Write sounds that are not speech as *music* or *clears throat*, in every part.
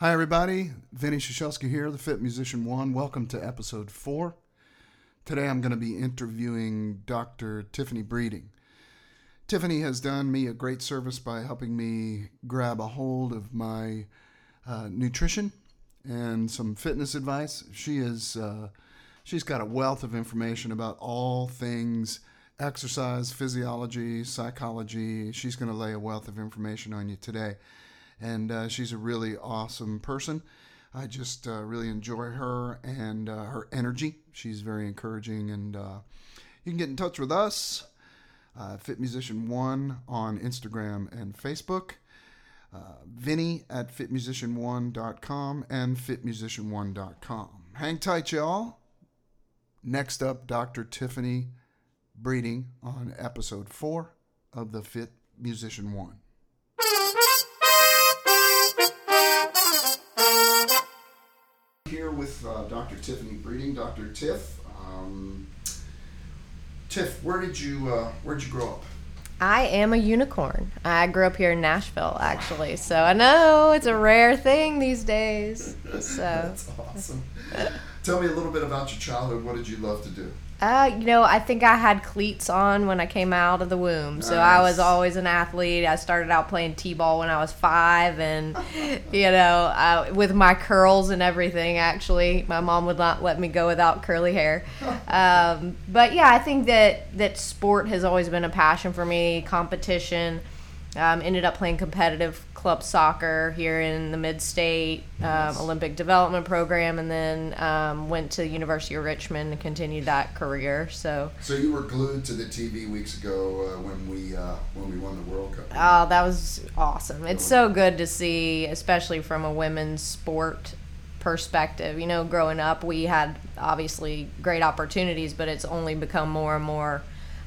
Hi, everybody. Vinny Shashelski here, the Fit Musician One. Welcome to episode four. Today I'm going to be interviewing Dr. Tiffany Breeding. Tiffany has done me a great service by helping me grab a hold of my uh, nutrition and some fitness advice. She is uh, she's got a wealth of information about all things exercise, physiology, psychology. She's going to lay a wealth of information on you today and uh, she's a really awesome person. I just uh, really enjoy her and uh, her energy. She's very encouraging, and uh, you can get in touch with us, uh, Fit Musician One on Instagram and Facebook, uh, Vinny at fitmusician1.com and fitmusician1.com. Hang tight, y'all. Next up, Dr. Tiffany Breeding on episode four of the Fit Musician One. Here with uh, Dr. Tiffany Breeding, Dr. Tiff. Um, Tiff, where did you uh, where did you grow up? I am a unicorn. I grew up here in Nashville, actually. So I know it's a rare thing these days. *laughs* So That's awesome. Tell me a little bit about your childhood. What did you love to do? Uh, you know, I think I had cleats on when I came out of the womb. So I was always an athlete. I started out playing t-ball when I was five, and *laughs* you know, uh, with my curls and everything. Actually, my mom would not let me go without curly hair. *laughs* Um, but yeah, I think that that sport has always been a passion for me. Competition. Um, ended up playing competitive club soccer here in the mid-state um, Olympic development program, and then um, went to the University of Richmond and continued that career. So, So you were glued to the TV weeks ago uh, when we uh, when we won the World Cup. oh, that was awesome! It's so good to see, especially from a women's sport perspective. You know, growing up, we had obviously great opportunities, but it's only become more and more.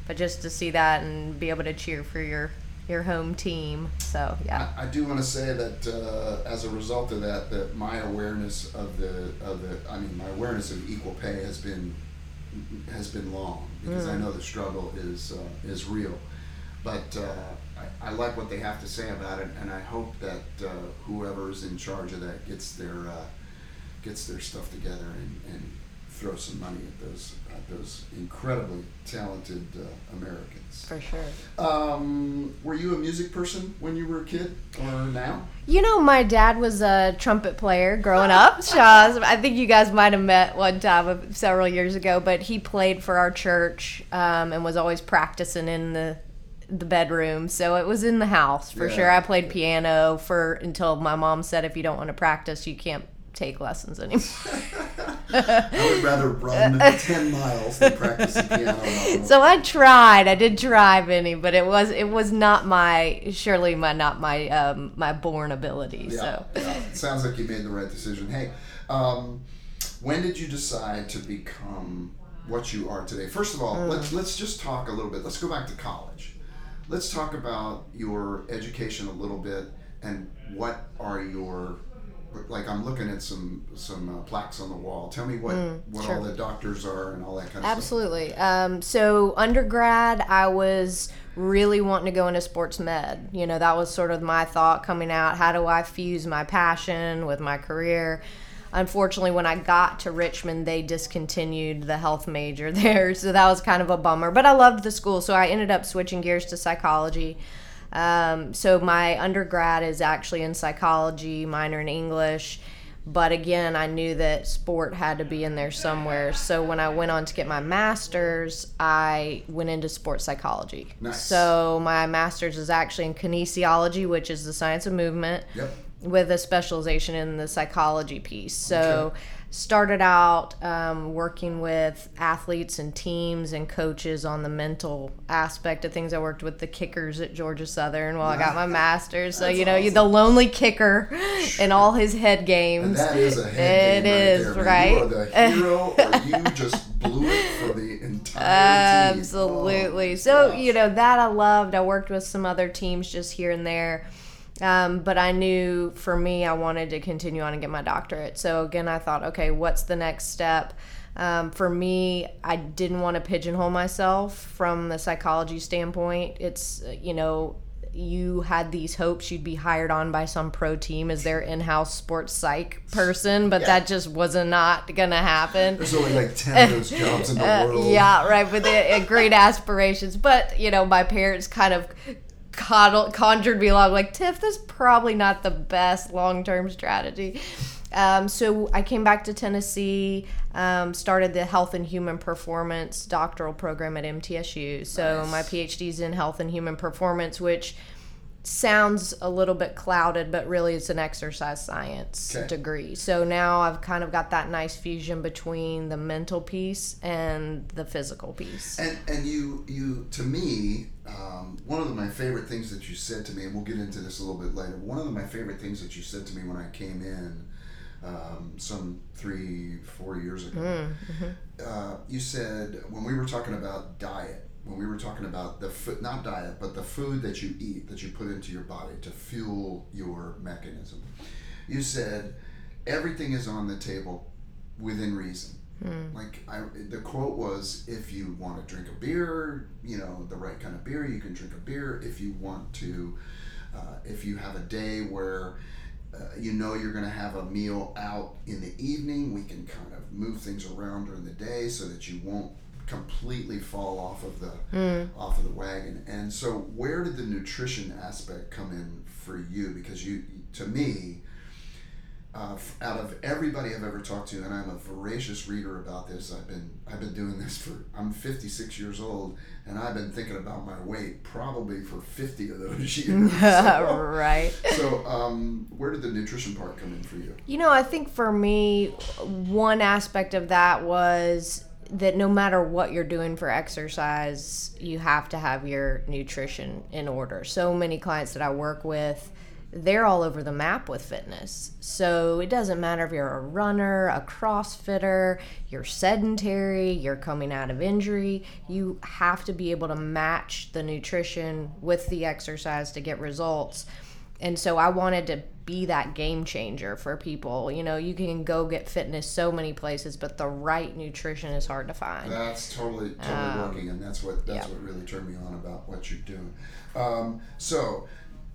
But just to see that and be able to cheer for your your home team, so yeah. I, I do want to say that uh, as a result of that, that my awareness of the of the I mean my awareness of equal pay has been has been long because I know the struggle is uh, is real, but uh, I, I like what they have to say about it, and I hope that uh, whoever's in charge of that gets their uh, gets their stuff together and, and throw some money at those at those incredibly talented uh, Americans. For sure. Um, were you a music person when you were a kid or now? You know, my dad was a trumpet player growing up. Shaz, I think you guys might have met one time uh, several years ago, but he played for our church um, and was always practicing in the the bedroom. So it was in the house for Yeah. sure. I played piano for until my mom said if you don't want to practice, you can't take lessons anymore. *laughs* I would rather run *laughs* 10 miles than practice the piano. so I tried. I did try, Vinny, but it was it was not my surely my not my um, my born ability. yeah, So. yeah. Sounds like you made the right decision. Hey, um, when did you decide to become what you are today? First of all, Mm. let's, let's just talk a little bit. Let's go back to college. Let's talk about your education a little bit and what are your like I'm looking at some some uh, plaques on the wall. Tell me what what Mm, sure. all the doctors are and all that kind of stuff. Absolutely. Um, so undergrad, I was really wanting to go into sports med. You know, that was sort of my thought coming out. How do I fuse my passion with my career? Unfortunately, when I got to Richmond, they discontinued the health major *laughs* there, so that was kind of a bummer. But I loved the school, so I ended up switching gears to psychology. Um, so my undergrad is actually in psychology, minor in English. But again, I knew that sport had to be in there somewhere. So when I went on to get my master's, I went into sports psychology. Nice. So my master's is actually in kinesiology, which is the science of movement, Yep. with a specialization in the psychology piece. So started out um, working with athletes and teams and coaches on the mental aspect of things. I worked with the kickers at Georgia Southern while I got my *laughs* master's. So you know, awesome. the lonely kicker in all his head And games. that is a head It game is, right there. right? You are the hero, *laughs* or you just blew it for the entire team. Absolutely. Oh, so, gosh. you know, that I loved. I worked with some other teams just here and there. Um, but I knew for me, I wanted to continue on and get my doctorate. So, again, I thought, okay, what's the next step? Um, for me, I didn't want to pigeonhole myself from the psychology standpoint. It's, uh, you know, you had these hopes you'd be hired on by some pro team as their in-house sports psych person, but Yeah. that just was not not gonna happen. There's only like 10 of those jobs in the *laughs* Uh, world. yeah, right. But they had great aspirations. But you know, my parents kind of coddled, conjured me along, like Tiff, this is probably not the best long-term strategy. Um, so I came back to Tennessee, um, started the Health and Human Performance doctoral program at MTSU. So Nice. my PhD's in Health and Human Performance, which sounds a little bit clouded, but really it's an exercise science Okay. degree. So now I've kind of got that nice fusion between the mental piece and the physical piece. And and you you to me, um, one of my favorite things that you said to me, and we'll get into this a little bit later. One of my favorite things that you said to me when I came in, um, some three four years ago, uh, you said when we were talking about diet, when we were talking about the food, not diet, but the food that you eat that you put into your body to fuel your mechanism, you said everything is on the table within reason. Like I, the quote was, "If you want to drink a beer, you know the right kind of beer, you can drink a beer. If you want to, uh, if you have a day where uh, you know you're going to have a meal out in the evening, we can kind of move things around during the day so that you won't completely fall off of the off of the wagon. And so, where did the nutrition aspect come in for you? Because you, to me, uh, out of everybody I've ever talked to, and I'm a voracious reader about this. I've been I've been doing this for I'm 56 years old, and I've been thinking about my weight probably for 50 of those *laughs* years. so, *laughs* right. so, um, where did the nutrition part come in for you? You know, I think for me, one aspect of that was that no matter what you're doing for exercise, you have to have your nutrition in order. So many clients that I work with, they're all over the map with fitness. So it doesn't matter if you're a runner, a crossfitter, you're sedentary, you're coming out of injury, you have to be able to match the nutrition with the exercise to get results. And so I wanted to be that game changer for people. You know, you can go get fitness so many places, but the right nutrition is hard to find. That's totally totally working, and that's what that's yeah. what really turned me on about what you're doing. Um, so,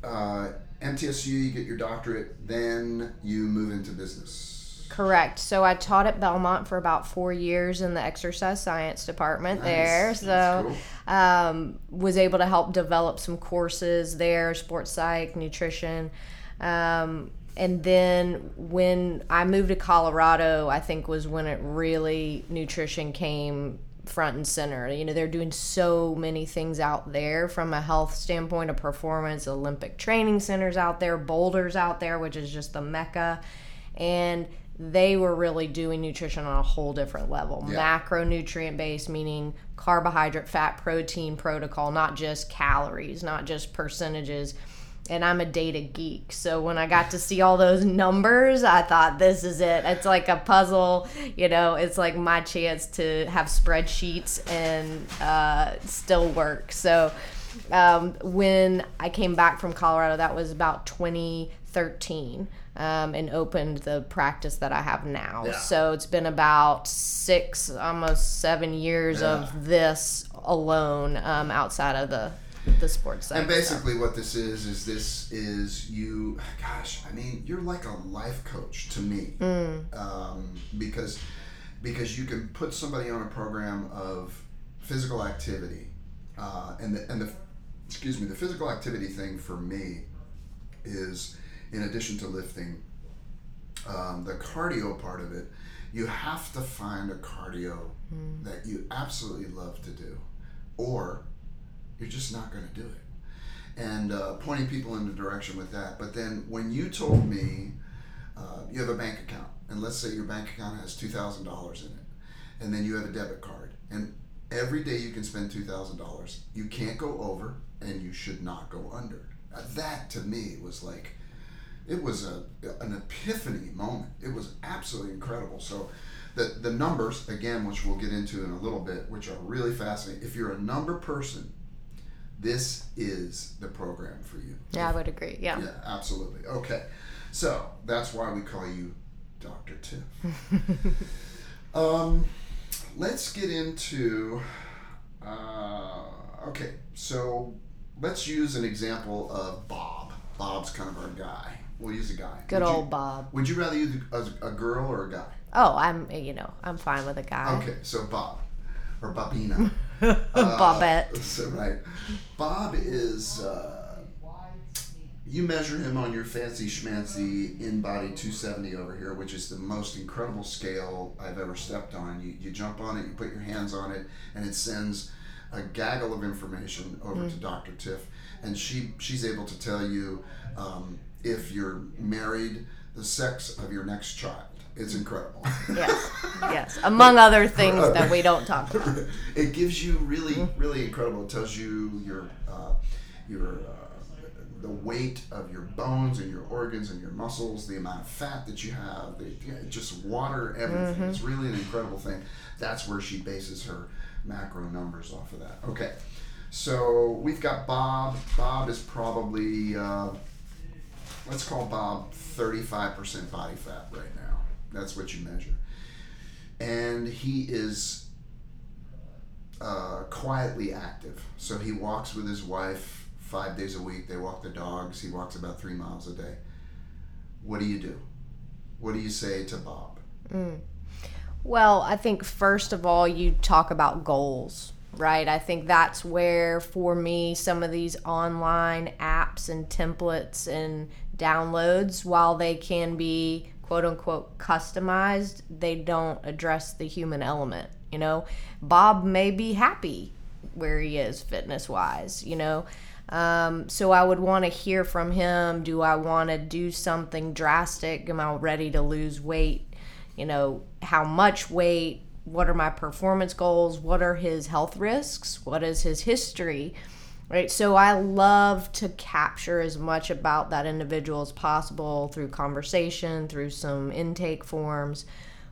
uh, MTSU, you get your doctorate, then you move into business. Correct. So I taught at Belmont for about four years in the exercise science department Nice. there. So um, was able to help develop some courses there, sports psych, nutrition. Um, and then when I moved to Colorado, I think was when it really nutrition came front and center. You know, they're doing so many things out there from a health standpoint, a performance, Olympic training centers out there, Boulder's out there, which is just the mecca. And they were really doing nutrition on a whole different level. Yeah. Macronutrient based, meaning carbohydrate, fat, protein protocol, not just calories, not just percentages. And I'm a data geek. So when I got to see all those numbers, I thought, this is it. It's like a puzzle. You know, it's like my chance to have spreadsheets and uh, still work. So um, when I came back from Colorado, that was about 2013, um, and opened the practice that I have now. Yeah. So it's been about six, almost seven years Yeah. of this alone um, outside of the the sports side. And basically, what this is is this is you. Gosh, I mean, you're like a life coach to me, um, because because you can put somebody on a program of physical activity, uh, and the and the excuse me, the physical activity thing for me is in addition to lifting, um, the cardio part of it. You have to find a cardio that you absolutely love to do, or you're just not going to do it. And uh, pointing people in the direction with that. But then when you told me uh, you have a bank account, and let's say your bank account has two thousand dollars in it, and then you have a debit card, and every day you can spend two thousand dollars. You can't go over, and you should not go under. Uh, that to me was like it was a an epiphany moment. It was absolutely incredible. So the the numbers again, which we'll get into in a little bit, which are really fascinating. If you're a number person, this is the program for you. yeah, I would agree. Yeah. Yeah, absolutely. Okay, so that's why we call you Doctor Tiff. *laughs* um, let's get into. Uh, okay, so let's use an example of Bob. Bob's kind of our guy. We'll use a guy. Good Would you- old Bob. Would you rather use a, a girl or a guy? Oh, I'm you know I'm fine with a guy. Okay, so Bob or Bobina. *laughs* *laughs* Bobette. So right, Bob is. Uh, you measure him on your fancy schmancy InBody 270 over here, which is the most incredible scale I've ever stepped on. You, you jump on it, you put your hands on it, and it sends a gaggle of information over to Dr. Tiff, and she she's able to tell you um, if you're married, the sex of your next child. It's incredible. Yes, *laughs* yes. Among other things that we don't talk about. *laughs* it gives you really, really incredible. It tells you your uh, your uh, the weight of your bones and your organs and your muscles, the amount of fat that you have, the, yeah, just water, everything. It's really an incredible thing. That's where she bases her macro numbers off of that. Okay, so we've got Bob. Bob is probably uh, let's call Bob thirty five percent body fat right now. That's what you measure, and he is uh, quietly active. So he walks with his wife five days a week. They walk the dogs. He walks about three miles a day. What do you do? What do you say to Bob? Well, I think first of all, you talk about goals, right? I think that's where, for me, some of these online apps and templates and downloads, while they can be quote unquote customized, they don't address the human element. You know, Bob may be happy where he is fitness wise, you know. Um, so I would want to hear from him. Do I want to do something drastic? Am I ready to lose weight? You know, how much weight? What are my performance goals? What are his health risks? What is his history? Right. So I love to capture as much about that individual as possible through conversation, through some intake forms.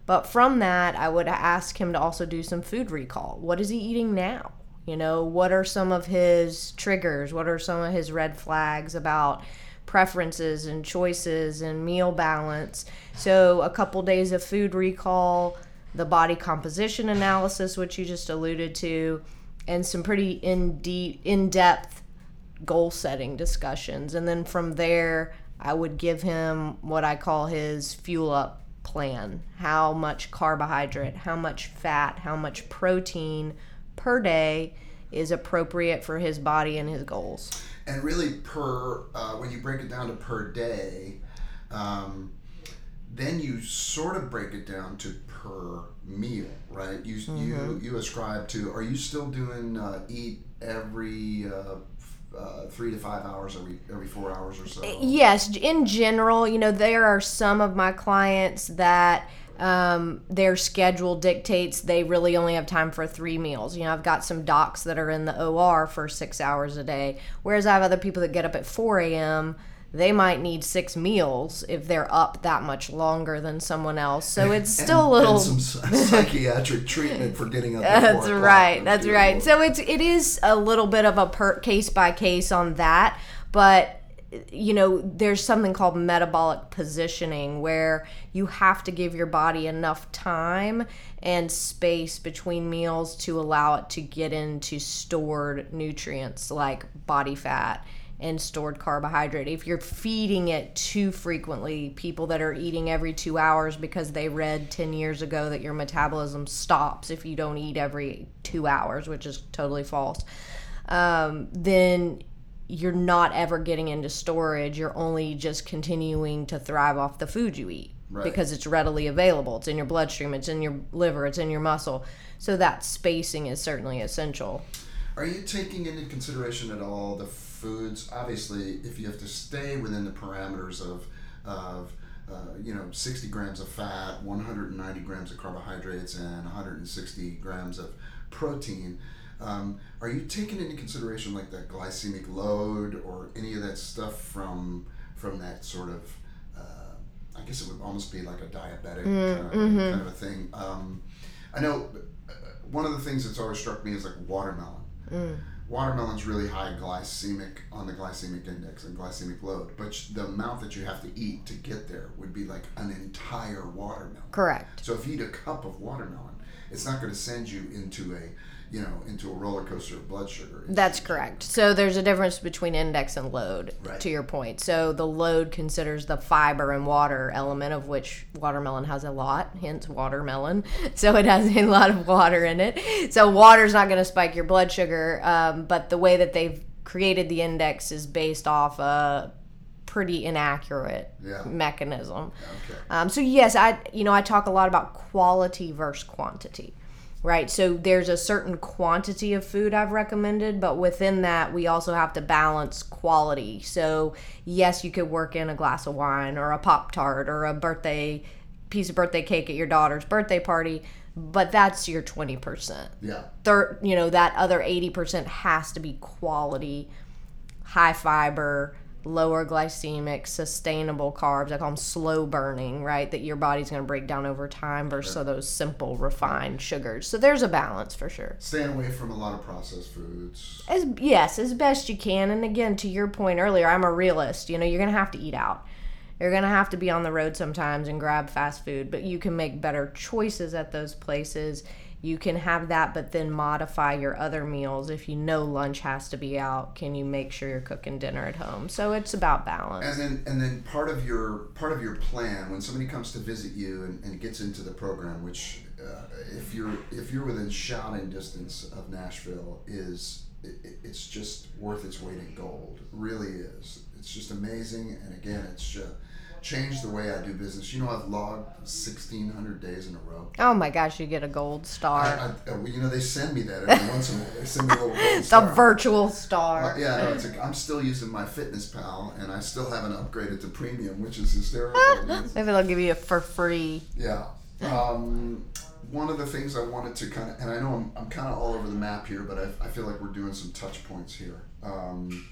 But from that, I would ask him to also do some food recall. What is he eating now? You know, what are some of his triggers? What are some of his red flags about preferences and choices and meal balance? So, a couple days of food recall, the body composition analysis, which you just alluded to, and some pretty in deep, in depth goal setting discussions. And then from there, I would give him what I call his fuel up plan how much carbohydrate, how much fat, how much protein per day is appropriate for his body and his goals. And really, per uh, when you break it down to per day, um, then you sort of break it down to per meal, right? You you you ascribe to. Are you still doing uh, eat every uh, f- uh, three to five hours every every four hours or so? Yes, in general, you know, there are some of my clients that um, their schedule dictates they really only have time for three meals. You know, I've got some docs that are in the OR for six hours a day, whereas I have other people that get up at 4 a.m. They might need six meals if they're up that much longer than someone else. So it's still a little. and some *laughs* psychiatric treatment for getting up. That's right. That's right. So it's it is a little bit of a per case by case on that, but you know, there's something called metabolic positioning where you have to give your body enough time and space between meals to allow it to get into stored nutrients like body fat and stored carbohydrate. If you're feeding it too frequently, people that are eating every two hours because they read 10 years ago that your metabolism stops if you don't eat every two hours, which is totally false, um, then you're not ever getting into storage. You're only just continuing to thrive off the food you eat Right. because it's readily available. It's in your bloodstream, it's in your liver, it's in your muscle. So that spacing is certainly essential. Are you taking into consideration at all the foods? Obviously, if you have to stay within the parameters of, of uh, you know, 60 grams of fat, 190 grams of carbohydrates, and 160 grams of protein, um, are you taking into consideration like the glycemic load or any of that stuff from from that sort of? Uh, I guess it would almost be like a diabetic kind, of, kind of a thing. Um, I know uh, one of the things that's always struck me is like watermelon. Watermelon's really high glycemic on the glycemic index and glycemic load, but the amount that you have to eat to get there would be like an entire watermelon. Correct. So if you eat a cup of watermelon, it's not going to send you into a, you know, into a roller coaster of blood sugar. That's correct. So there's a difference between index and load, Right. to your point. So the load considers the fiber and water element, of which watermelon has a lot, hence watermelon. *laughs* So it has a lot of water in it. So water's not going to spike your blood sugar, um, but the way that they've created the index is based off a pretty inaccurate Yeah. mechanism. Okay. Um, so yes, I you know I talk a lot about quality versus quantity, right? So there's a certain quantity of food I've recommended, but within that we also have to balance quality. So yes, you could work in a glass of wine or a pop tart or a birthday piece of birthday cake at your daughter's birthday party, but that's your twenty percent Yeah. third you know that other 80% has to be quality high fiber lower glycemic sustainable carbs i call them slow burning right that your body's going to break down over time versus those simple refined sugars. So there's a balance for sure. Staying away from a lot of processed foods. as yes as best you can. And again to your point earlier i'm a realist. You know you're gonna have to eat out. You're gonna have to be on the road sometimes and grab fast food but you can make better choices at those places you can have that but then modify your other meals if you know lunch has to be out can you make sure you're cooking dinner at home so it's about balance And then, and then part of your part of your plan when somebody comes to visit you and, and gets into the program, which uh, if you're if you're within shouting distance of Nashville, is it, it- it's just worth its weight in gold. It really is. It's just amazing. And again, it's just changed the way I do business. You know, I've logged sixteen hundred days in a row. oh my gosh you get a gold star I, I, you know, they send me that every once in a while. They send me a little gold *laughs* the star. virtual star Uh, yeah, no, it's a, I'm still using MyFitnessPal, and I still haven't upgraded to premium, which is hysterical. *laughs* maybe they'll give you it for free yeah. Um, one of the things I wanted to kind of, and I know I'm, I'm kind of all over the map here, but I, I feel like we're doing some touch points here. Um,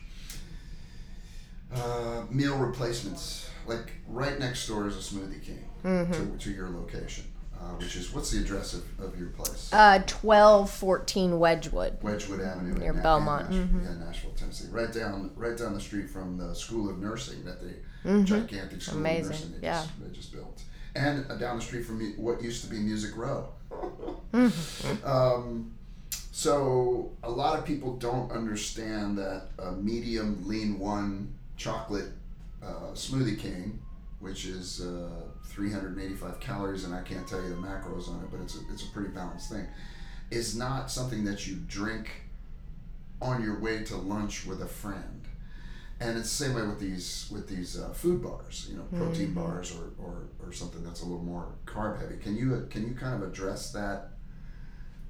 uh, meal replacements. Like right next door is a Smoothie King to, to your location, uh, which is what's the address of, of your place? uh 1214 wedgewood Wedgewood Avenue Near in Belmont, in Nashville, yeah, Nashville, Tennessee. Right down, right down the street from the School of Nursing that they gigantic School Amazing, of Nursing they, yeah. just, they just built, and uh, down the street from what used to be Music Row. *laughs* um, so a lot of people don't understand that a medium lean one chocolate uh, smoothie king, which is uh, 385 calories, and I can't tell you the macros on it, but it's a, it's a pretty balanced thing, is not something that you drink on your way to lunch with a friend. And it's the same way with these with these uh, food bars, you know, protein bars or, or, or something that's a little more carb heavy. Can you can you kind of address that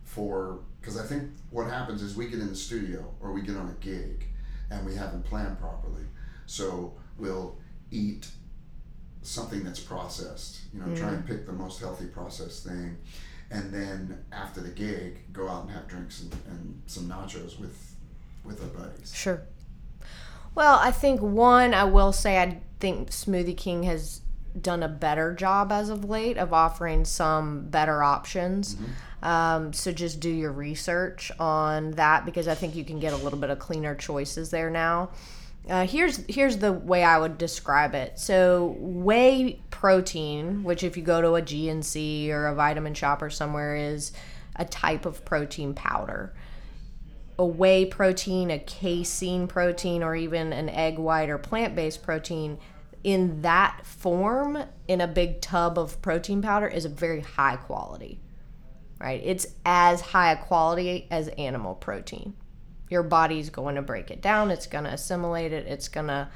for because I think what happens is we get in the studio or we get on a gig and we haven't planned properly. So we'll eat something that's processed, you know, try and pick the most healthy processed thing. And then after the gig, go out and have drinks and, and some nachos with with our buddies. Sure. Well, I think one, I will say, I think Smoothie King has done a better job as of late of offering some better options. Um, so just do your research on that because I think you can get a little bit of cleaner choices there now. Uh, here's here's the way I would describe it. So whey protein, which if you go to a GNC or a Vitamin Shoppe or somewhere, is a type of protein powder a whey protein, a casein protein, or even an egg white or plant based protein in that form in a big tub of protein powder is a very high quality, right? It's as high a quality as animal protein. Your body's going to break it down, it's going to assimilate it, it's going to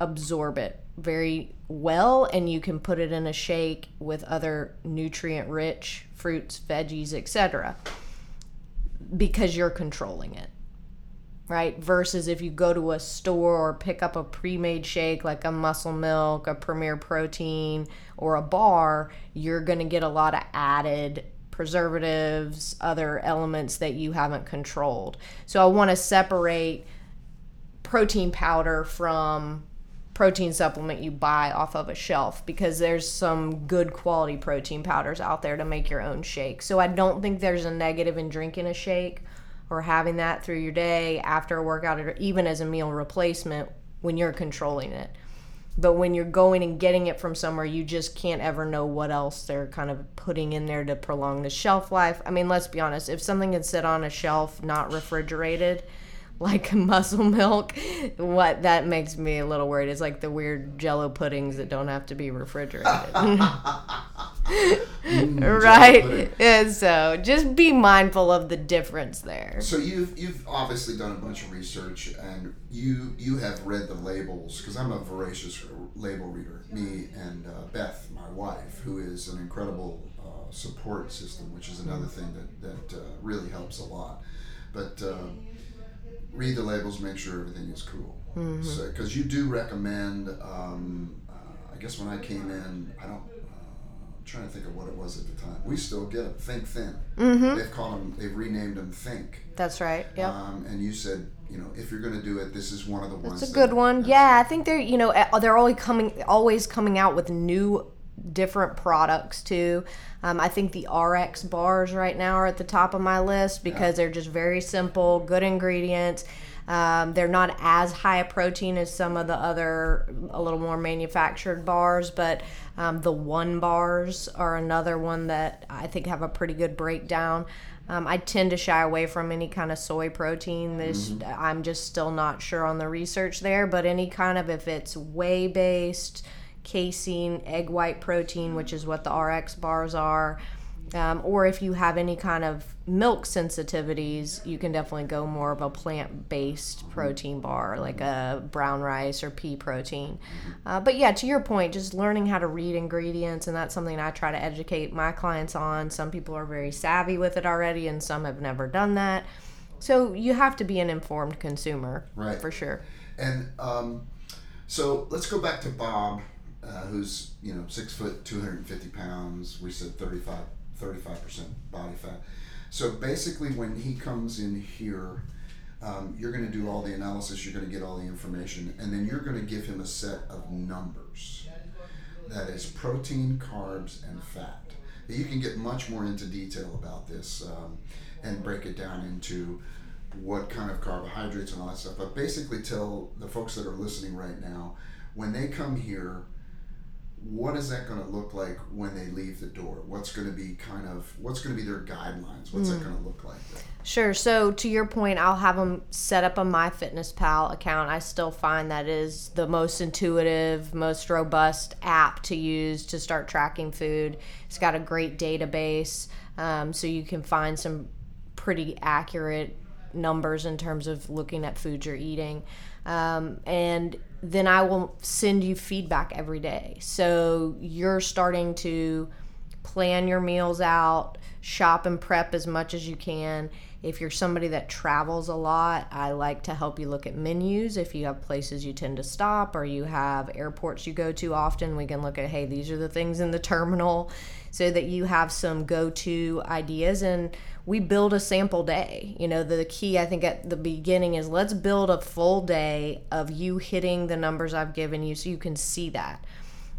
absorb it very well, and you can put it in a shake with other nutrient rich fruits, veggies, etc because you're controlling it right? Versus if you go to a store or pick up a pre-made shake like a muscle milk a premier protein or a bar you're going to get a lot of added preservatives other elements that you haven't controlled so i want to separate protein powder from protein supplement you buy off of a shelf because there's some good quality protein powders out there to make your own shake. So I don't think there's a negative in drinking a shake or having that through your day after a workout or even as a meal replacement when you're controlling it. But when you're going and getting it from somewhere, you just can't ever know what else they're kind of putting in there to prolong the shelf life. I mean, let's be honest, if something can sit on a shelf not refrigerated, like *laughs* muscle milk, what that makes me a little worried is like the weird jello puddings that don't have to be refrigerated. *laughs* Mm, *laughs* right? And so just be mindful of the difference there. So you've you've obviously done a bunch of research, and you you have read the labels because I'm a voracious label reader. Me and uh, Beth, my wife, who is an incredible uh, support system, which is another thing that that uh, really helps a lot. But um, read the labels, make sure everything is cool. Because you do recommend. Um, uh, I guess when I came in, I don't. Uh, trying to think of what it was at the time. We still get them. Think Thin. They've called them. They've renamed them Think. That's right. Yep. Um, and you said, you know, if you're going to do it, this is one of the ones. It's a that- good one. Yeah, I think they're you know they're always coming always coming out with new different products too. Um, I think the RX bars right now are at the top of my list because they're just very simple, good ingredients. Um, they're not as high a protein as some of the other a little more manufactured bars, but um, the one bars are another one that I think have a pretty good breakdown. Um, I tend to shy away from any kind of soy protein. This I'm just still not sure on the research there, but any kind of if it's whey based, casein, egg white protein, which is what the RX bars are, um, or if you have any kind of milk sensitivities, you can definitely go more of a plant based protein bar, like a brown rice or pea protein. Uh, but yeah, to your point, just learning how to read ingredients, and that's something I try to educate my clients on. Some people are very savvy with it already, and some have never done that. So you have to be an informed consumer, Right. For sure. And um, so let's go back to Bob, uh, who's you know six foot, two hundred and fifty pounds. We said 35 percent body fat. So basically, when he comes in here, um, you're going to do all the analysis. You're going to get all the information, and then you're going to give him a set of numbers. That is protein, carbs, and fat. You can get much more into detail about this um, and break it down into what kind of carbohydrates and all that stuff. But basically, tell the folks that are listening right now when they come here, what is that going to look like when they leave the door? What's going to be kind of what's going to be their guidelines? What's that going to look like? Sure. So to your point, I'll have them set up a MyFitnessPal account. I still find that is the most intuitive, most robust app to use to start tracking food. It's got a great database, um, so you can find some pretty accurate numbers in terms of looking at foods you're eating. Um, and then I will send you feedback every day. So you're starting to plan your meals out, shop and prep as much as you can. If you're somebody that travels a lot, I like to help you look at menus. If you have places you tend to stop or you have airports you go to often, we can look at, hey, these are the things in the terminal so that you have some go to ideas. And we build a sample day. You know, the key I think at the beginning is let's build a full day of you hitting the numbers I've given you so you can see that.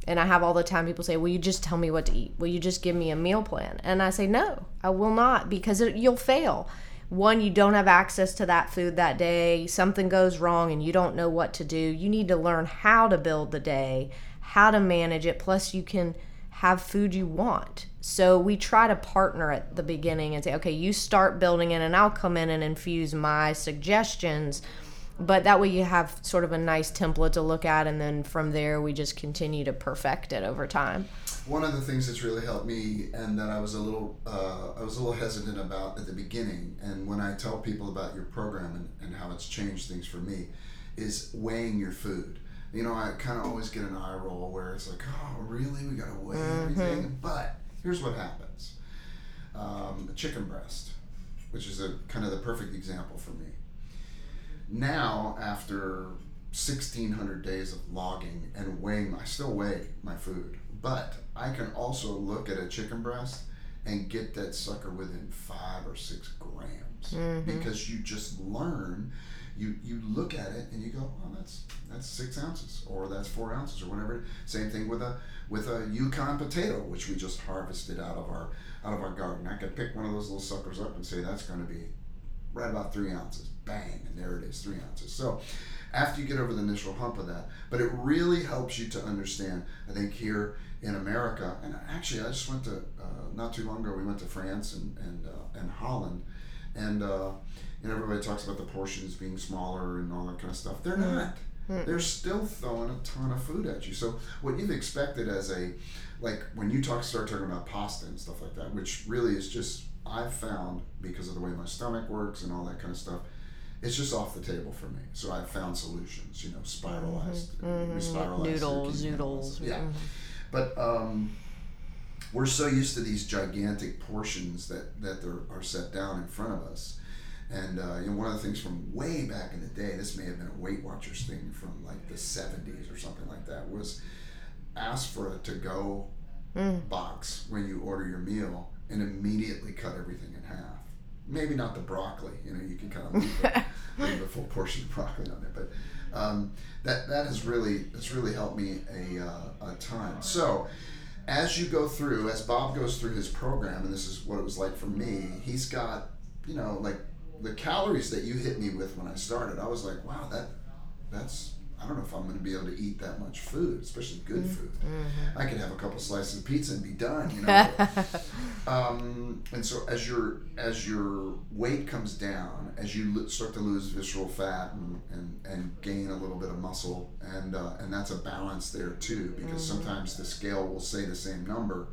And I have all the time people say, Will you just tell me what to eat? Will you just give me a meal plan? And I say, No, I will not because it, you'll fail. One, you don't have access to that food that day. Something goes wrong and you don't know what to do. You need to learn how to build the day, how to manage it. Plus, you can have food you want. So we try to partner at the beginning and say, okay, you start building it, and I'll come in and infuse my suggestions. But that way you have sort of a nice template to look at, and then from there we just continue to perfect it over time. One of the things that's really helped me, and that I was a little, uh, I was a little hesitant about at the beginning, and when I tell people about your program and, and how it's changed things for me, is weighing your food. You know, I kind of always get an eye roll where it's like, oh, really? We got to weigh everything. But here's what happens: um, a chicken breast, which is a kind of the perfect example for me. Now, after 1600 days of logging and weighing, I still weigh my food, but I can also look at a chicken breast and get that sucker within five or six grams because you just learn. You, you look at it and you go, oh, that's that's six ounces or that's four ounces or whatever. Same thing with a with a Yukon potato, which we just harvested out of our out of our garden. I could pick one of those little suckers up and say that's going to be right about three ounces. Bang, and there it is, three ounces. So after you get over the initial hump of that. But it really helps you to understand. I think here in America, and actually, I just went to uh, not too long ago. We went to France and and uh, and Holland, and uh, you know everybody talks about the portions being smaller and all that kind of stuff. They're not. They're still throwing a ton of food at you. So what you've expected as a like when you talk start talking about pasta and stuff like that, which really is just I've found because of the way my stomach works and all that kind of stuff, it's just off the table for me. So I've found solutions, you know, spiralized, Mm-hmm. spiralize Noodles, noodles. Yeah, Mhm. but um, we're so used to these gigantic portions that that are set down in front of us. And uh, you know, one of the things from way back in the day, this may have been a Weight Watchers thing from like the '70s or something like that, was ask for a to-go box when you order your meal and immediately cut everything in half. Maybe not the broccoli, you know, you can kind of leave, a, *laughs* leave a full portion of broccoli on there, but um, that that has really that's really helped me a, uh, a ton. So as you go through, as Bob goes through his program, and this is what it was like for me, he's got, you know, like the calories that you hit me with when I started. I was like, wow, that that's I don't know if I'm going to be able to eat that much food, especially good food. I could have a couple slices of pizza and be done, you know. *laughs* um, and so as your as your weight comes down, as you start to lose visceral fat and, and, and gain a little bit of muscle, and uh, and that's a balance there too, because sometimes the scale will say the same number,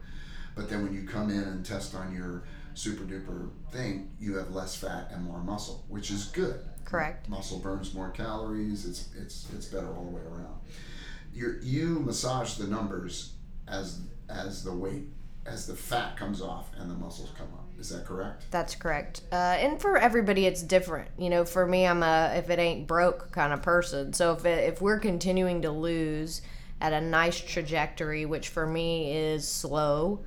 but then when you come in and test on your super duper thing, you have less fat and more muscle, which is good. Correct. Muscle burns more calories. It's it's it's better all the way around. You you massage the numbers as as the weight as the fat comes off and the muscles come up. Is that correct? That's correct. Uh, and for everybody, it's different. You know, for me, I'm a if it ain't broke kind of person. So if it, if we're continuing to lose at a nice trajectory, which for me is slow,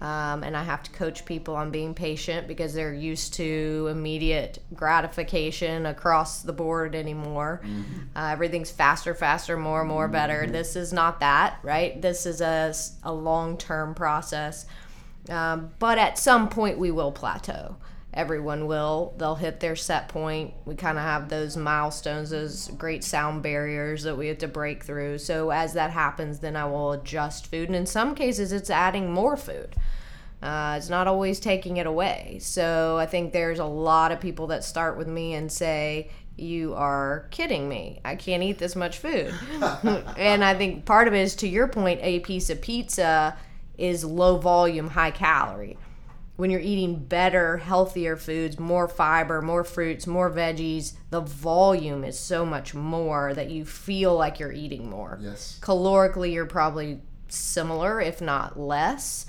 um, and I have to coach people on being patient because they're used to immediate gratification across the board anymore. Uh, everything's faster, faster, more, more, better. This is not that, right? This is a, a long term process. Um, but at some point, we will plateau. Everyone will. They'll hit their set point. We kind of have those milestones, those great sound barriers that we have to break through. So, as that happens, then I will adjust food. And in some cases, it's adding more food. Uh, it's not always taking it away. So, I think there's a lot of people that start with me and say, you are kidding me. I can't eat this much food. *laughs* and I think part of it is to your point, a piece of pizza is low volume, high calorie. When you're eating better, healthier foods, more fiber, more fruits, more veggies, the volume is so much more that you feel like you're eating more. Yes. Calorically, you're probably similar, if not less,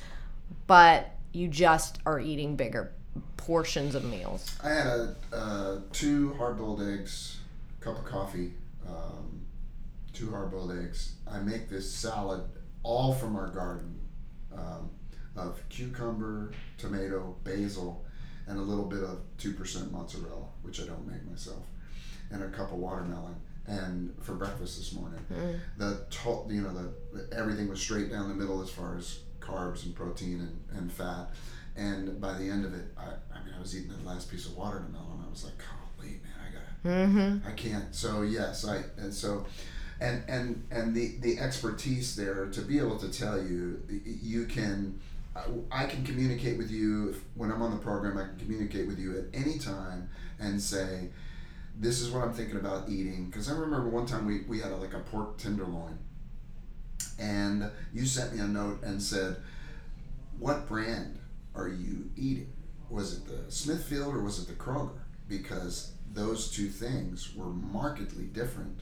but you just are eating bigger portions of meals. I had uh, two hard-boiled eggs, a cup of coffee, um, two hard-boiled eggs. I make this salad all from our garden cucumber, tomato, basil, and a little bit of two percent mozzarella, which I don't make myself, and a cup of watermelon. And for breakfast this morning, the to- you know the, the everything was straight down the middle as far as carbs and protein and, and fat. And by the end of it, I, I mean I was eating the last piece of watermelon. I was like, oh wait, man, I gotta Mm-hmm. I can't. So yes, I and so, and and and the the expertise there to be able to tell you you can. I- can communicate with you when I'm on the program. I can communicate with you at any time and say, "This is what I'm thinking about eating." Because I remember one time we, we had a, like a pork tenderloin, and you sent me a note and said, "What brand are you eating? Was it the Smithfield or was it the Kroger?" Because those two things were markedly different.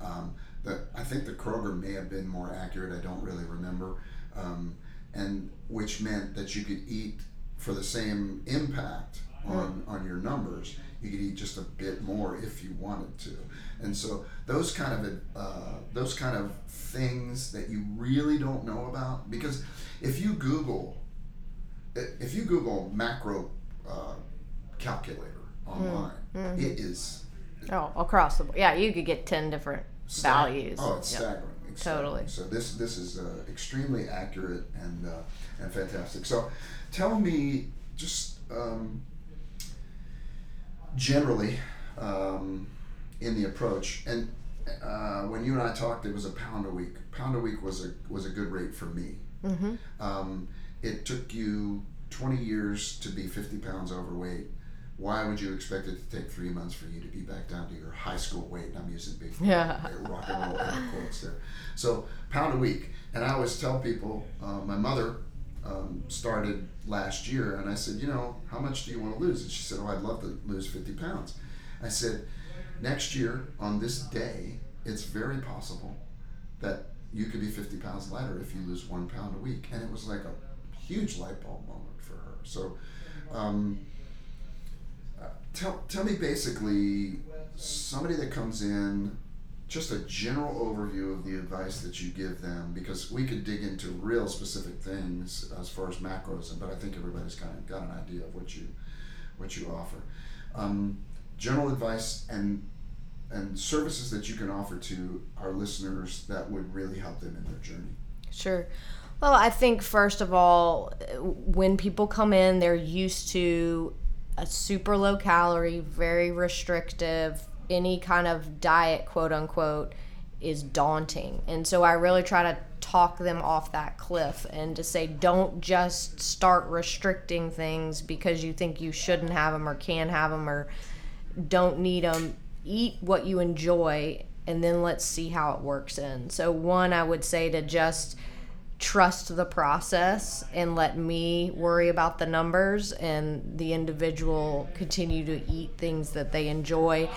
Um, the, I think the Kroger may have been more accurate. I don't really remember, um, and which meant that you could eat for the same impact on on your numbers. You could eat just a bit more if you wanted to, and so those kind of uh, those kind of things that you really don't know about because if you Google if you Google macro uh, calculator online, it is Oh, across the board. Yeah, you could get 10 different values. Oh, it's staggering. Totally. So this this is uh, extremely accurate and uh, and fantastic. So tell me just um, generally, um, in the approach. And uh, when you and I talked, it was a pound a week. Pound a week was a was a good rate for me. Mm-hmm. Um, it took you 20 years to be 50 pounds overweight. Why would you expect it to take three months for you to be back down to your high school weight? And I'm using big Yeah. rock and roll air quotes there. So pound a week, and I always tell people. Uh, my mother um, started last year, and I said, you know, how much do you want to lose? And she said, oh, I'd love to lose 50 pounds. I said, next year on this day, it's very possible that you could be 50 pounds lighter if you lose one pound a week. And it was like a huge light bulb moment for her. So, um, tell, tell me basically somebody that comes in, just a general overview of the advice that you give them, because we could dig into real specific things as far as macros, but I think everybody's kind of got an idea of what you what you offer. Um, general advice and and services that you can offer to our listeners that would really help them in their journey. Sure. Well, I think first of all, when people come in, they're used to a super low calorie, very restrictive, any kind of diet, quote unquote, is daunting. And so I really try to talk them off that cliff and to say, don't just start restricting things because you think you shouldn't have them or can have them or don't need them. Eat what you enjoy and then let's see how it works in. So, one, I would say to just trust the process and let me worry about the numbers and the individual continue to eat things that they enjoy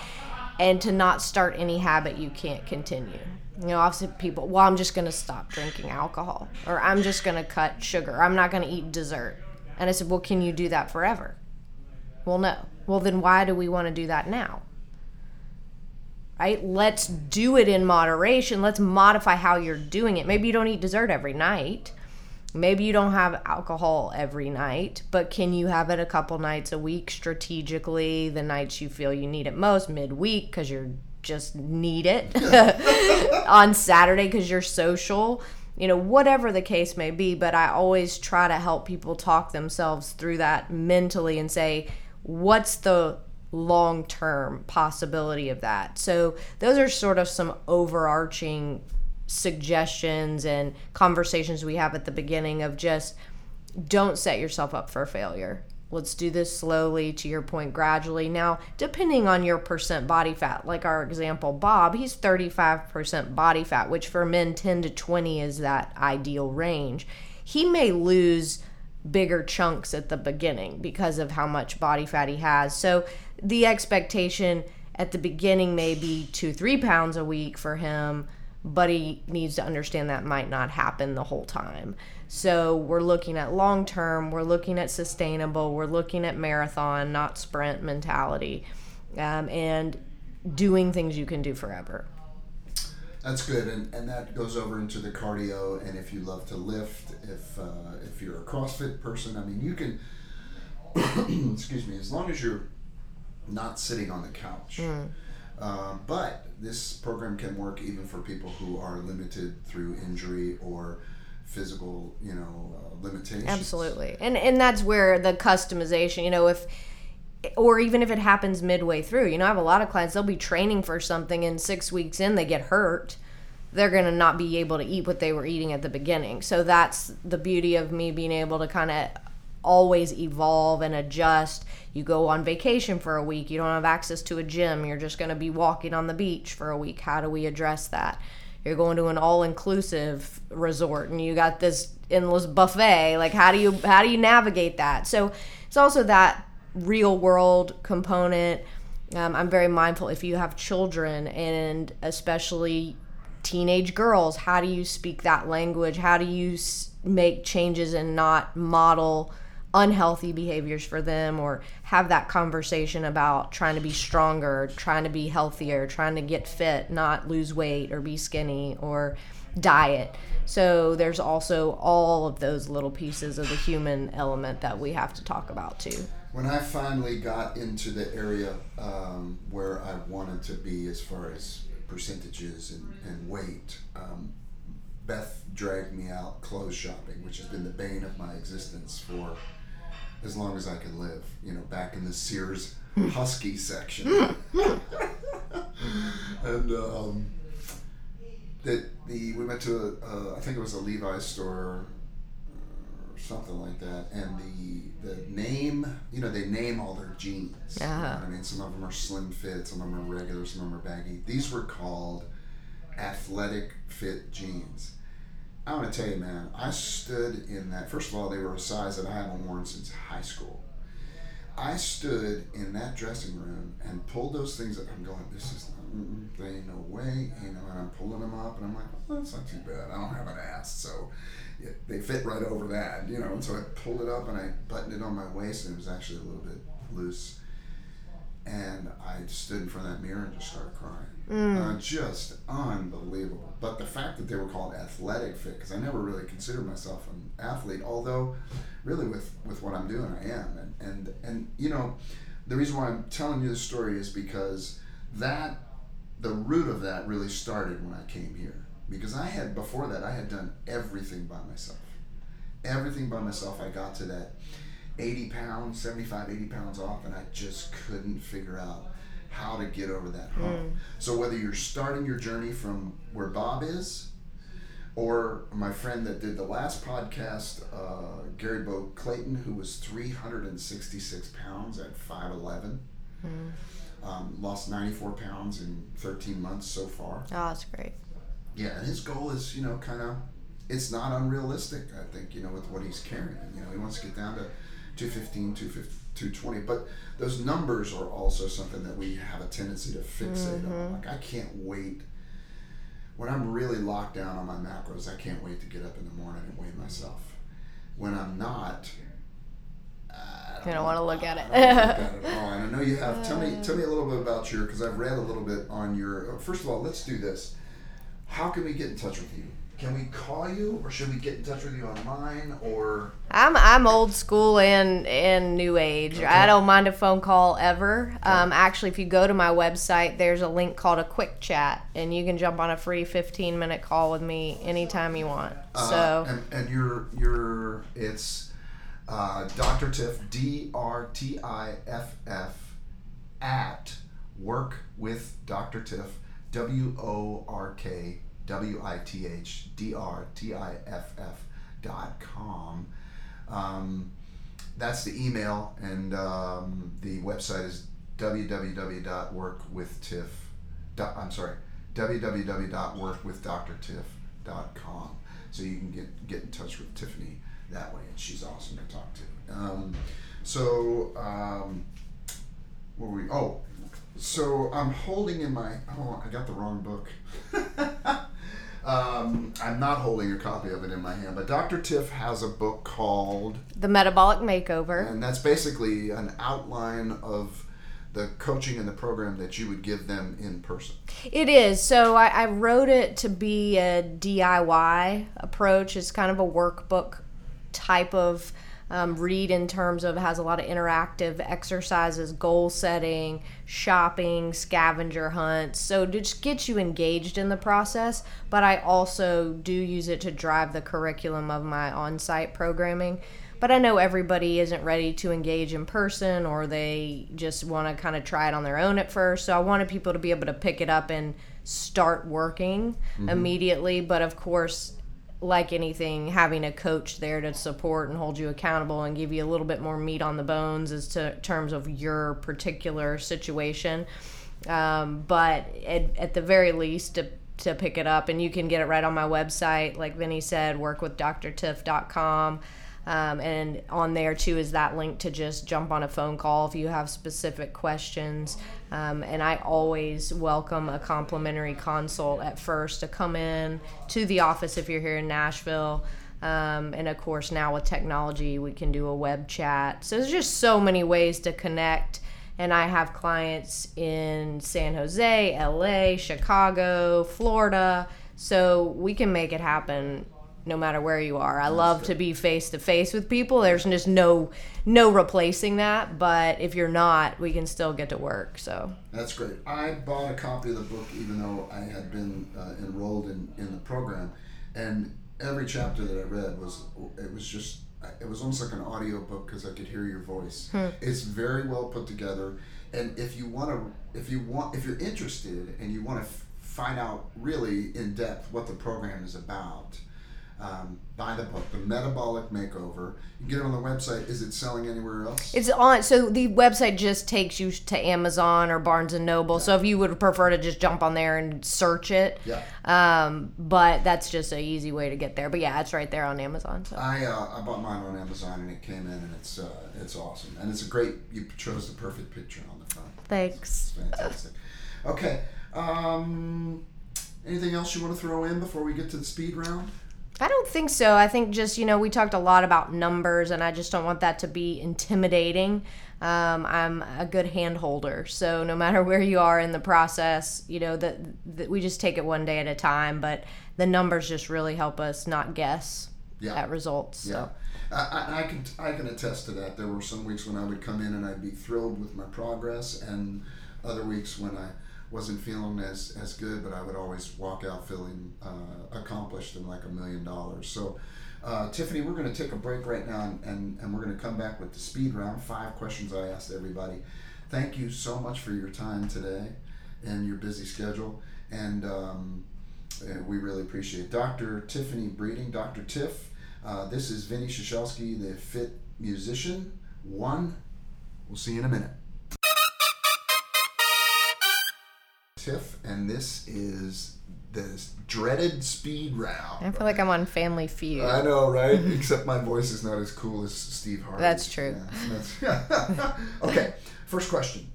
and to not start any habit you can't continue. You know, obviously people, well, I'm just going to stop drinking alcohol or I'm just going to cut sugar. I'm not going to eat dessert. And I said, well, can you do that forever? Well, no. Well, then why do we want to do that now? Right? Let's do it in moderation. Let's modify how you're doing it. Maybe you don't eat dessert every night. Maybe you don't have alcohol every night, but can you have it a couple nights a week strategically, the nights you feel you need it most, midweek because you just need it, *laughs* on Saturday because you're social, you know, whatever the case may be. But I always try to help people talk themselves through that mentally and say, what's the long term possibility of that? So those are sort of some overarching suggestions and conversations we have at the beginning of just don't set yourself up for failure. Let's do this slowly, to your point, gradually. Now, depending on your percent body fat, like our example, Bob, he's 35% body fat, which for men, 10 to 20 is that ideal range. He may lose bigger chunks at the beginning because of how much body fat he has. So the expectation at the beginning may be two, three pounds a week for him but he needs to understand that might not happen the whole time. So we're looking at long term, we're looking at sustainable, we're looking at marathon, not sprint mentality, um, and doing things you can do forever. That's good, and, and that goes over into the cardio. And if you love to lift, if uh, if you're a CrossFit person, I mean, you can. *coughs* excuse me. As long as you're not sitting on the couch. Mm. Uh, but this program can work even for people who are limited through injury or physical, you know, uh, limitations. Absolutely, and and that's where the customization. You know, if or even if it happens midway through, you know, I have a lot of clients. They'll be training for something, and six weeks in, they get hurt. They're gonna not be able to eat what they were eating at the beginning. So that's the beauty of me being able to kind of always evolve and adjust. You go on vacation for a week, you don't have access to a gym, you're just going to be walking on the beach for a week. How do we address that? You're going to an all-inclusive resort and you got this endless buffet. Like how do you how do you navigate that? So it's also that real world component. Um, I'm very mindful if you have children and especially teenage girls, how do you speak that language? How do you make changes and not model unhealthy behaviors for them or have that conversation about trying to be stronger, trying to be healthier, trying to get fit, not lose weight or be skinny or diet. So there's also all of those little pieces of the human element that we have to talk about too. When I finally got into the area um, where I wanted to be as far as percentages and, and weight, um, Beth dragged me out clothes shopping, which has been the bane of my existence for as long as I can live. You know, back in the Sears Husky section. *laughs* and um, that the we went to a, uh, I think it was a Levi's store or something like that, and the the name you know they name all their jeans. You know. I mean, some of them are slim fit, some of them are regular, some of them are baggy. These were called athletic fit jeans. I want to tell you, man, I stood in that. First of all, they were a size that I haven't worn since high school. I stood in that dressing room and pulled those things up. I'm going, this is, there ain't no way, you know, and I'm pulling them up and I'm like, well, that's not too bad. I don't have an ass, so yeah, they fit right over that, you know. And so I pulled it up and I buttoned it on my waist and it was actually a little bit loose. And I stood in front of that mirror and just started crying. Uh, just unbelievable. But the fact that they were called athletic fit, because I never really considered myself an athlete, although really with, with what I'm doing, I am. And, and, and, you know, the reason why I'm telling you this story is because that, the root of that really started when I came here. Because I had, before that, I had done everything by myself. Everything by myself. I got to that 80 pounds, 75, 80 pounds off, and I just couldn't figure out how to get over that hump. So whether you're starting your journey from where Bob is, or my friend that did the last podcast, uh, Gary Bo Clayton, who was 366 pounds at 5'11, um, lost 94 pounds in 13 months so far. Oh, that's great. Yeah, and his goal is, you know, kind of, it's not unrealistic, I think, you know, with what he's carrying. You know, he wants to get down to 215, 250, 220. But those numbers are also something that we have a tendency to fixate on. Like, I can't wait. When I'm really locked down on my macros, I can't wait to get up in the morning and weigh myself. When I'm not, I You don't want to look at I don't look at it. it at all. *laughs* And I know you have. Tell me, tell me a little bit about your. Because I've read a little bit on your. uh, First of all, let's do this. How can we get in touch with you? Can we call you, or should we get in touch with you online, or? I'm I'm old school and and new age. Okay. I don't mind a phone call ever. Um, actually, if you go to my website, there's a link called a quick chat, and you can jump on a free 15 minute call with me anytime you want. Uh, so and, and your your it's uh, Dr. Tiff D R T I F F at work with Dr. Tiff W O R K W I T H D R T I F F dot com. Um, that's the email, and um, the website is www.workwithtiff. I'm sorry, www.workwithdrtiff.com. So you can get get in touch with Tiffany that way, and she's awesome to talk to. Um, so um, what were we? Oh, so I'm holding in my. Oh, I got the wrong book. *laughs* um, I'm not holding a copy of it in my hand, but Dr. Tiff has a book called the metabolic makeover. and that's basically an outline of the coaching and the program that you would give them in person. It is. So I, I wrote it to be a DIY approach. It's kind of a workbook type of um, read in terms of has a lot of interactive exercises, goal setting, shopping, scavenger hunts. So to just get you engaged in the process, but I also do use it to drive the curriculum of my on site programming. But I know everybody isn't ready to engage in person or they just want to kind of try it on their own at first. So I wanted people to be able to pick it up and start working immediately. But of course, like anything, having a coach there to support and hold you accountable and give you a little bit more meat on the bones as to terms of your particular situation. Um, but at, at the very least, to, to pick it up, and you can get it right on my website, like Vinny said, workwithdrtiff.com. Um, and on there too is that link to just jump on a phone call if you have specific questions. Um, and I always welcome a complimentary consult at first to come in to the office if you're here in Nashville. Um, and of course, now with technology, we can do a web chat. So there's just so many ways to connect. And I have clients in San Jose, LA, Chicago, Florida. So we can make it happen no matter where you are. I love to be face to face with people. There's just no no replacing that, but if you're not, we can still get to work. So That's great. I bought a copy of the book even though I had been uh, enrolled in, in the program, and every chapter that I read was it was just it was almost like an audio book because I could hear your voice. It's very well put together, and if you want to, if you want, if you're interested and you want to f- find out really in depth what the program is about, um, buy the book, The Metabolic Makeover. You get it on the website. Is it selling anywhere else? It's on. So the website just takes you to Amazon or Barnes and Noble. So if you would prefer to just jump on there and search it, yeah. um, but that's just an easy way to get there. But yeah, it's right there on Amazon. So I uh, I bought mine on Amazon and it came in and it's uh, it's awesome and it's a great. You chose the perfect picture on the front. thanks. It's fantastic. Okay. Um, anything else you want to throw in before we get to the speed round? I don't think so. I think just, you know, we talked a lot about numbers, and I just don't want that to be intimidating. Um, I'm a good hand holder. So no matter where you are in the process, you know, that, we just take it one day at a time. But the numbers just really help us not guess Yeah. at results. So. Yeah, I, I, I can I can attest to that. There were some weeks when I would come in and I'd be thrilled with my progress, and other weeks when I wasn't feeling as as good, but I would always walk out feeling uh, accomplished and like a million dollars. So. Uh, Tiffany, we're going to take a break right now and, and, and we're going to come back with the speed round. Five questions I asked everybody. Thank you so much for your time today and your busy schedule. And um, uh, we really appreciate it. Dr. Tiffany Breeding, Dr. Tiff, uh, this is Vinny Shashelski, the fit musician. One. We'll see you in a minute. Tiff, and this is the dreaded speed round. I feel like I'm on Family Feud. I know, right? *laughs* Except my voice is not as cool as Steve Harvey. That's true. *laughs* okay, first question,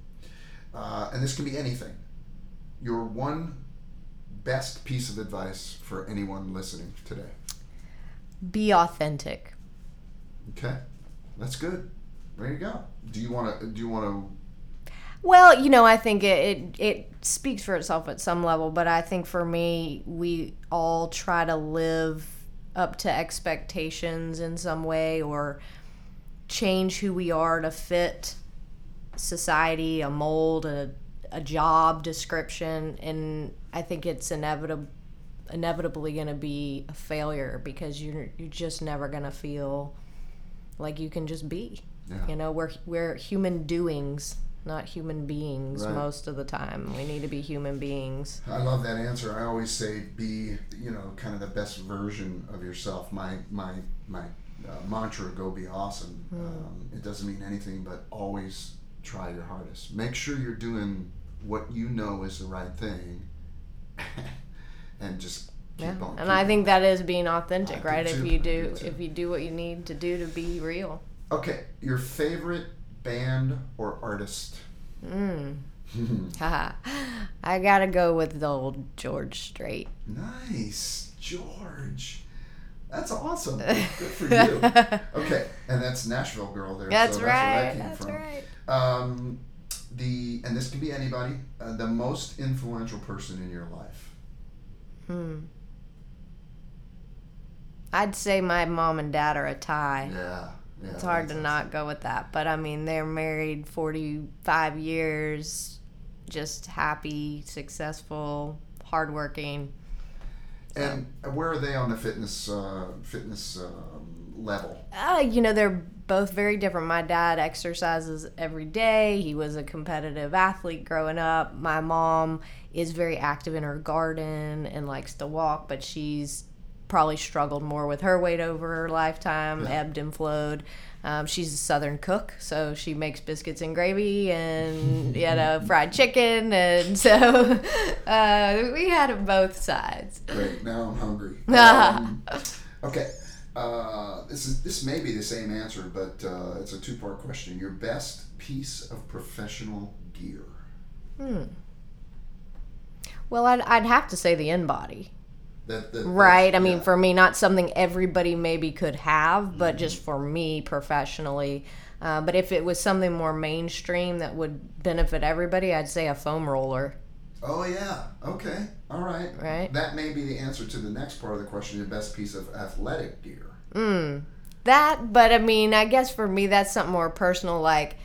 uh, and this can be anything. Your one best piece of advice for anyone listening today. Be authentic. Okay, that's good. There you go. Do you want to? Do you want to? Well, you know, I think it, it it speaks for itself at some level, but I think for me, we all try to live up to expectations in some way or change who we are to fit society, a mold, a a job description, and I think it's inevitable inevitably going to be a failure because you're you're just never going to feel like you can just be. Yeah. You know, we're we're human doings, not human beings Right. most of the time. We need to be human beings. I love that answer. I always say be, you know, kind of the best version of yourself. My my my uh, mantra: go be awesome. Um, it doesn't mean anything, but always try your hardest. Make sure you're doing what you know is the right thing, *laughs* and just keep Yeah. on. And I on. think that is being authentic, I right? If you do if you do what you need to do to be real. Okay, your favorite band or artist? Mm. *laughs* I gotta go with the old George Strait. Nice, George. That's awesome. *laughs* Good for you. Okay, and that's Nashville girl there. That's so right. That's where that came That's from. right. Um, the and this can be anybody. Uh, the most influential person in your life. Hmm. I'd say my mom and dad are a tie. Yeah. Yeah It's hard to that's not go with that. But I mean, they're married 45 years, just happy, successful, hardworking. awesome. And where are they on the fitness uh, fitness um, level? Uh, you know, they're both very different. My dad exercises every day. He was a competitive athlete growing up. My mom is very active in her garden and likes to walk, but she's probably struggled more with her weight over her lifetime, ebbed and flowed. Um, she's a southern cook, so she makes biscuits and gravy and you know *laughs* fried chicken, and so *laughs* uh, we had both sides. Great. Now I'm hungry. *laughs* Um, okay. Uh, this is this may be the same answer, but uh, it's a two part question. Your best piece of professional gear. Hmm. Well, I'd, I'd have to say the InBody. That, that Right. I mean, yeah. for me, not something everybody maybe could have, but Mm-hmm. just for me professionally. Uh, but if it was something more mainstream that would benefit everybody, I'd say a foam roller. Oh yeah. Okay. All right. Right. That may be the answer to the next part of the question. Your best piece of athletic gear. Mm. That, but I mean, I guess for me, that's something more personal, like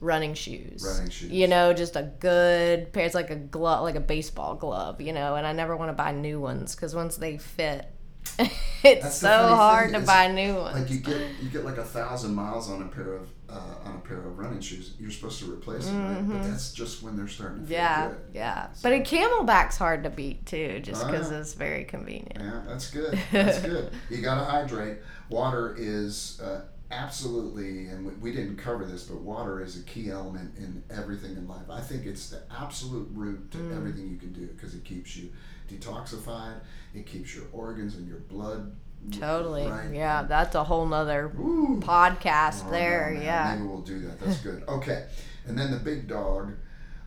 running shoes. Running shoes. You know, just a good pair. It's like a glove, like a baseball glove. You know, and I never want to buy new ones because once they fit, *laughs* it's That's so hard to buy new ones. Like you get you get like a thousand miles on a pair of uh, on a pair of running shoes, you're supposed to replace them, right? But that's just when they're starting to feel Mm-hmm. Yeah, good. yeah. But a CamelBak's hard to beat too, just Oh, because yeah. it's very convenient. Yeah, that's good. *laughs* That's good. You got to hydrate. Water is uh, absolutely, and we, we didn't cover this, but water is a key element in everything in life. I think it's the absolute root to Mm. everything you can do because it keeps you detoxified, it keeps your organs and your blood. Totally. right. Yeah, that's a whole nother Ooh. podcast Oh, there. no, yeah. Maybe we'll do that. That's good. *laughs* Okay. And then the big dog,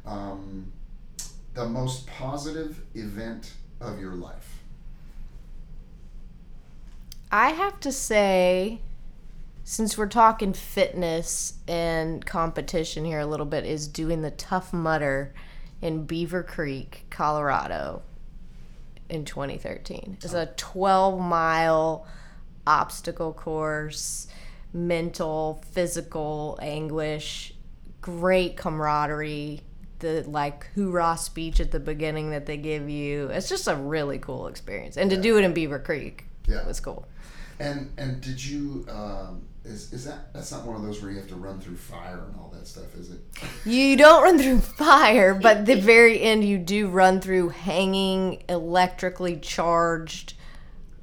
um, the most positive event of your life. I have to say, since we're talking fitness and competition here a little bit, is doing the Tough Mudder in Beaver Creek, Colorado in 2013. It's a 12 mile obstacle course, mental, physical anguish, great camaraderie. The like hoorah speech at the beginning that they give you. It's just a really cool experience. And to do it in Beaver Creek Yeah. was cool. And and did you um, is is that that's not one of those where you have to run through fire and all that stuff, is it? You don't run through *laughs* fire, but the very end you do run through hanging electrically charged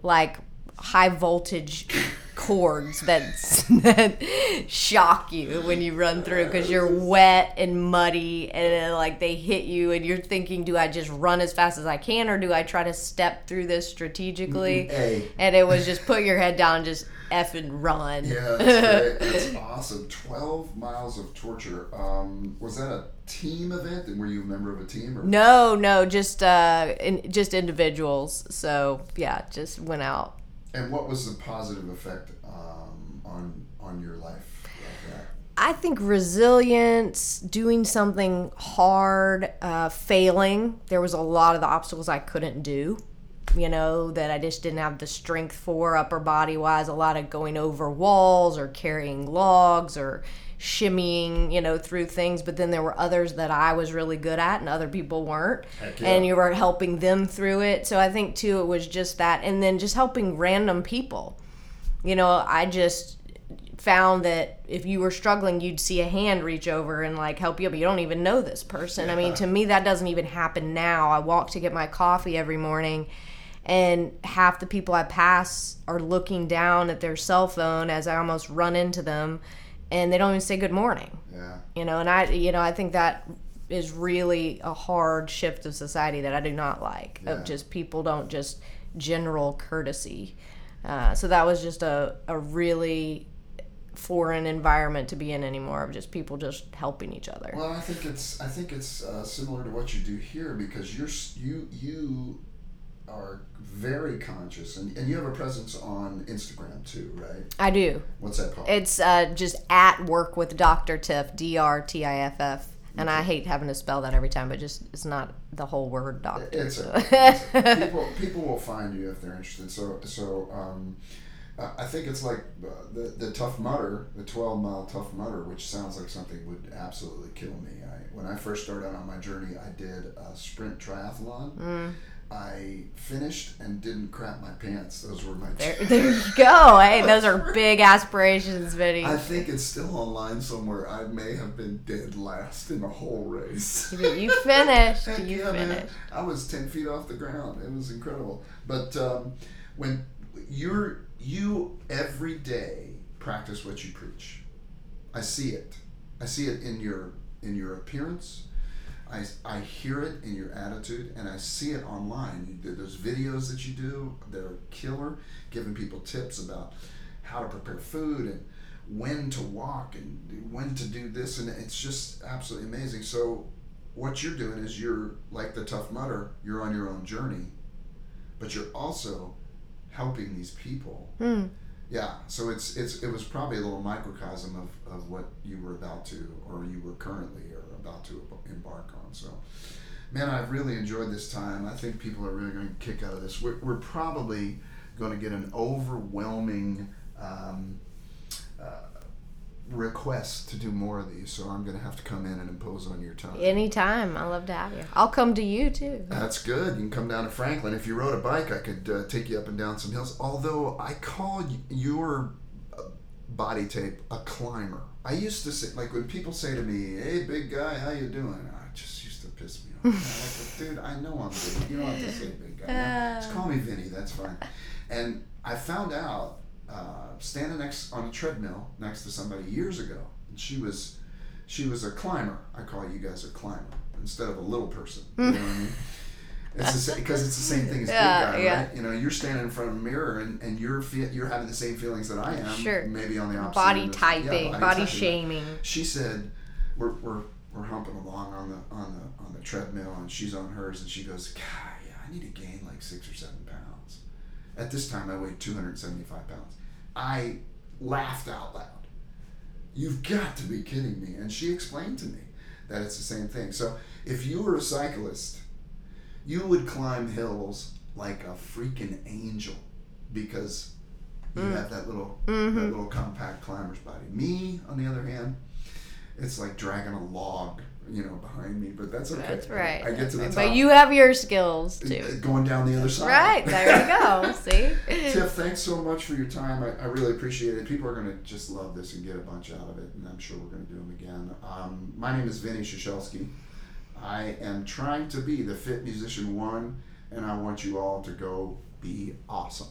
like high voltage cords that *laughs* that shock you when you run through because you're wet and muddy and then, like they hit you and you're thinking do I just run as fast as I can or do I try to step through this strategically A. and it was just put your head down and just and run Yeah, that's great. That's *laughs* awesome. Twelve miles of torture. Um, was that a team event? And were you a member of a team? Or? No, no, just uh, in, just individuals. So yeah, just went out. And what was the positive effect um, on on your life like? I think resilience, doing something hard, uh, failing. There was a lot of the obstacles I couldn't do. You know that I just didn't have the strength for upper body wise. A lot of going over walls or carrying logs or shimmying, you know, through things. But then there were others that I was really good at and other people weren't. Yeah. And you were helping them through it. So I think too it was just that, and then just helping random people. You know, I just found that if you were struggling, you'd see a hand reach over and like help you, but you don't even know this person. I mean, to me, that doesn't even happen now. I walk to get my coffee every morning, and half the people I pass are looking down at their cell phone as I almost run into them, and they don't even say good morning. Yeah. You know, and I, you know, I think that is really a hard shift of society that I do not like. Yeah. Of just people don't just general courtesy. Uh, so that was just a, a really foreign environment to be in anymore of just people just helping each other. Well, I think it's I think it's uh, similar to what you do here because you're you you are very conscious and, and you have a presence on Instagram too, right? I do. What's that called? It's uh, just at work with Dr. Tiff, D R T I F F. And I hate having to spell that every time, but just it's not the whole word doctor. It's so. a, *laughs* it's a- people people will find you if they're interested. So so um, I think it's like uh, the the Tough Mudder, the twelve mile Tough Mudder, which sounds like something would absolutely kill me. I, when I first started out on my journey, I did a sprint triathlon. Mm. I finished and didn't crap my pants. Those were my. There, there you *laughs* go. Hey, those are big aspirations, Vinny. I think it's still online somewhere. I may have been dead last in the whole race. You finished. Heck *laughs* You yeah, man. finished. I was ten feet off the ground. It was incredible. But um, when you're you every day practice what you preach, I see it. I see it in your in your appearance. I, I hear it in your attitude, and I see it online. There's videos that you do, they're killer, giving people tips about how to prepare food and when to walk and when to do this, and it's just absolutely amazing. So what you're doing is you're like the Tough Mudder you're on your own journey but you're also helping these people Hmm. yeah so it's it's it was probably a little microcosm of, of what you were about to or you were currently or about to embark on so man i've really enjoyed this time i think people are really going to kick out of this we're, we're probably going to get an overwhelming um, uh, request to do more of these so i'm going to have to come in and impose on your time Anytime. I love to have you. I'll come to you too. That's good. You can come down to Franklin. If you rode a bike, I could uh, take you up and down some hills. Although I call your body tape a climber. I used to say, like when people say to me, "Hey, big guy, how you doing?" I just used to piss me off. *laughs* like, dude, I know I'm big. You don't have to say big guy. Just call me Vinny. That's fine. And I found out uh, standing next on a treadmill next to somebody years ago, and she was she was a climber. I call you guys a climber instead of a little person. You know what I mean? *laughs* It's the same because it's the same thing as Yeah, big guy, yeah. right? You know, you're standing in front of a mirror and, and you're fe- you're having the same feelings that I am. Sure. Maybe on the opposite. Body typing, yeah, body shaming. She said, "We're we're we're humping along on the on the on the treadmill, and she's on hers, and she goes, God, yeah, I need to gain like six or seven pounds. At this time, I weighed 275 pounds. I laughed out loud. You've got to be kidding me. And she explained to me that it's the same thing. So if you were a cyclist, you would climb hills like a freaking angel because you have that little that little compact climber's body. Me, on the other hand, it's like dragging a log, you know, behind me. But that's okay. That's right. I get to the top. But you have your skills too. going down the other side. Right, there you go. *laughs* See? Tiff, thanks so much for your time. I, I really appreciate it. People are going to just love this and get a bunch out of it, and I'm sure we're going to do them again. Um, my name is Vinny Shashelsky. I am trying to be the Fit Musician One, and I want you all to go be awesome.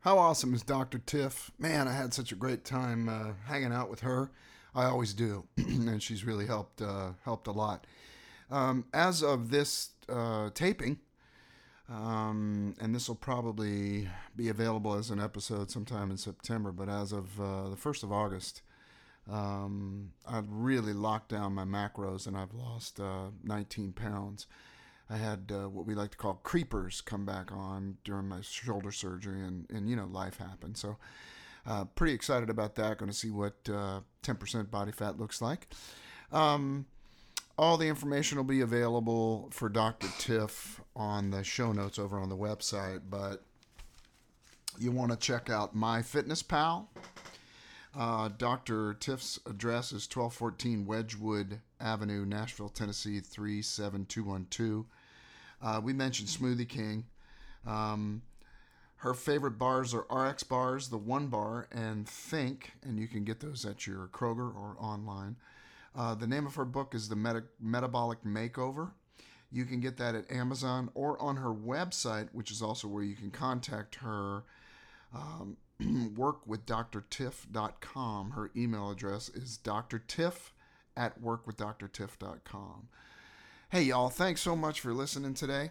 How awesome is Dr. Tiff? Man, I had such a great time uh, hanging out with her. I always do, *clears throat* and she's really helped uh, helped a lot. Um, as of this uh, taping, um, and this will probably be available as an episode sometime in September. But as of uh, the first of August, um, I've really locked down my macros, and I've lost uh, 19 pounds. I had uh, what we like to call creepers come back on during my shoulder surgery, and, and you know, life happened. So, uh, pretty excited about that. Going to see what uh, 10% body fat looks like. Um, all the information will be available for Dr. Tiff on the show notes over on the website, but you want to check out My MyFitnessPal. Uh, Dr. Tiff's address is 1214 Wedgewood Avenue, Nashville, Tennessee 37212. Uh, we mentioned Smoothie King. Um, her favorite bars are RX bars, the One Bar, and Think, and you can get those at your Kroger or online. Uh, the name of her book is The Meta- Metabolic Makeover. You can get that at Amazon or on her website, which is also where you can contact her. Um, *clears throat* workwithdrtiff.com. Her email address is drtiff at workwithdrtiff.com. Hey, y'all, thanks so much for listening today.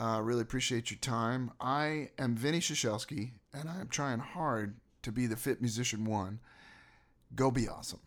Uh, really appreciate your time. I am Vinny Shashelsky, and I am trying hard to be the fit musician one. Go be awesome.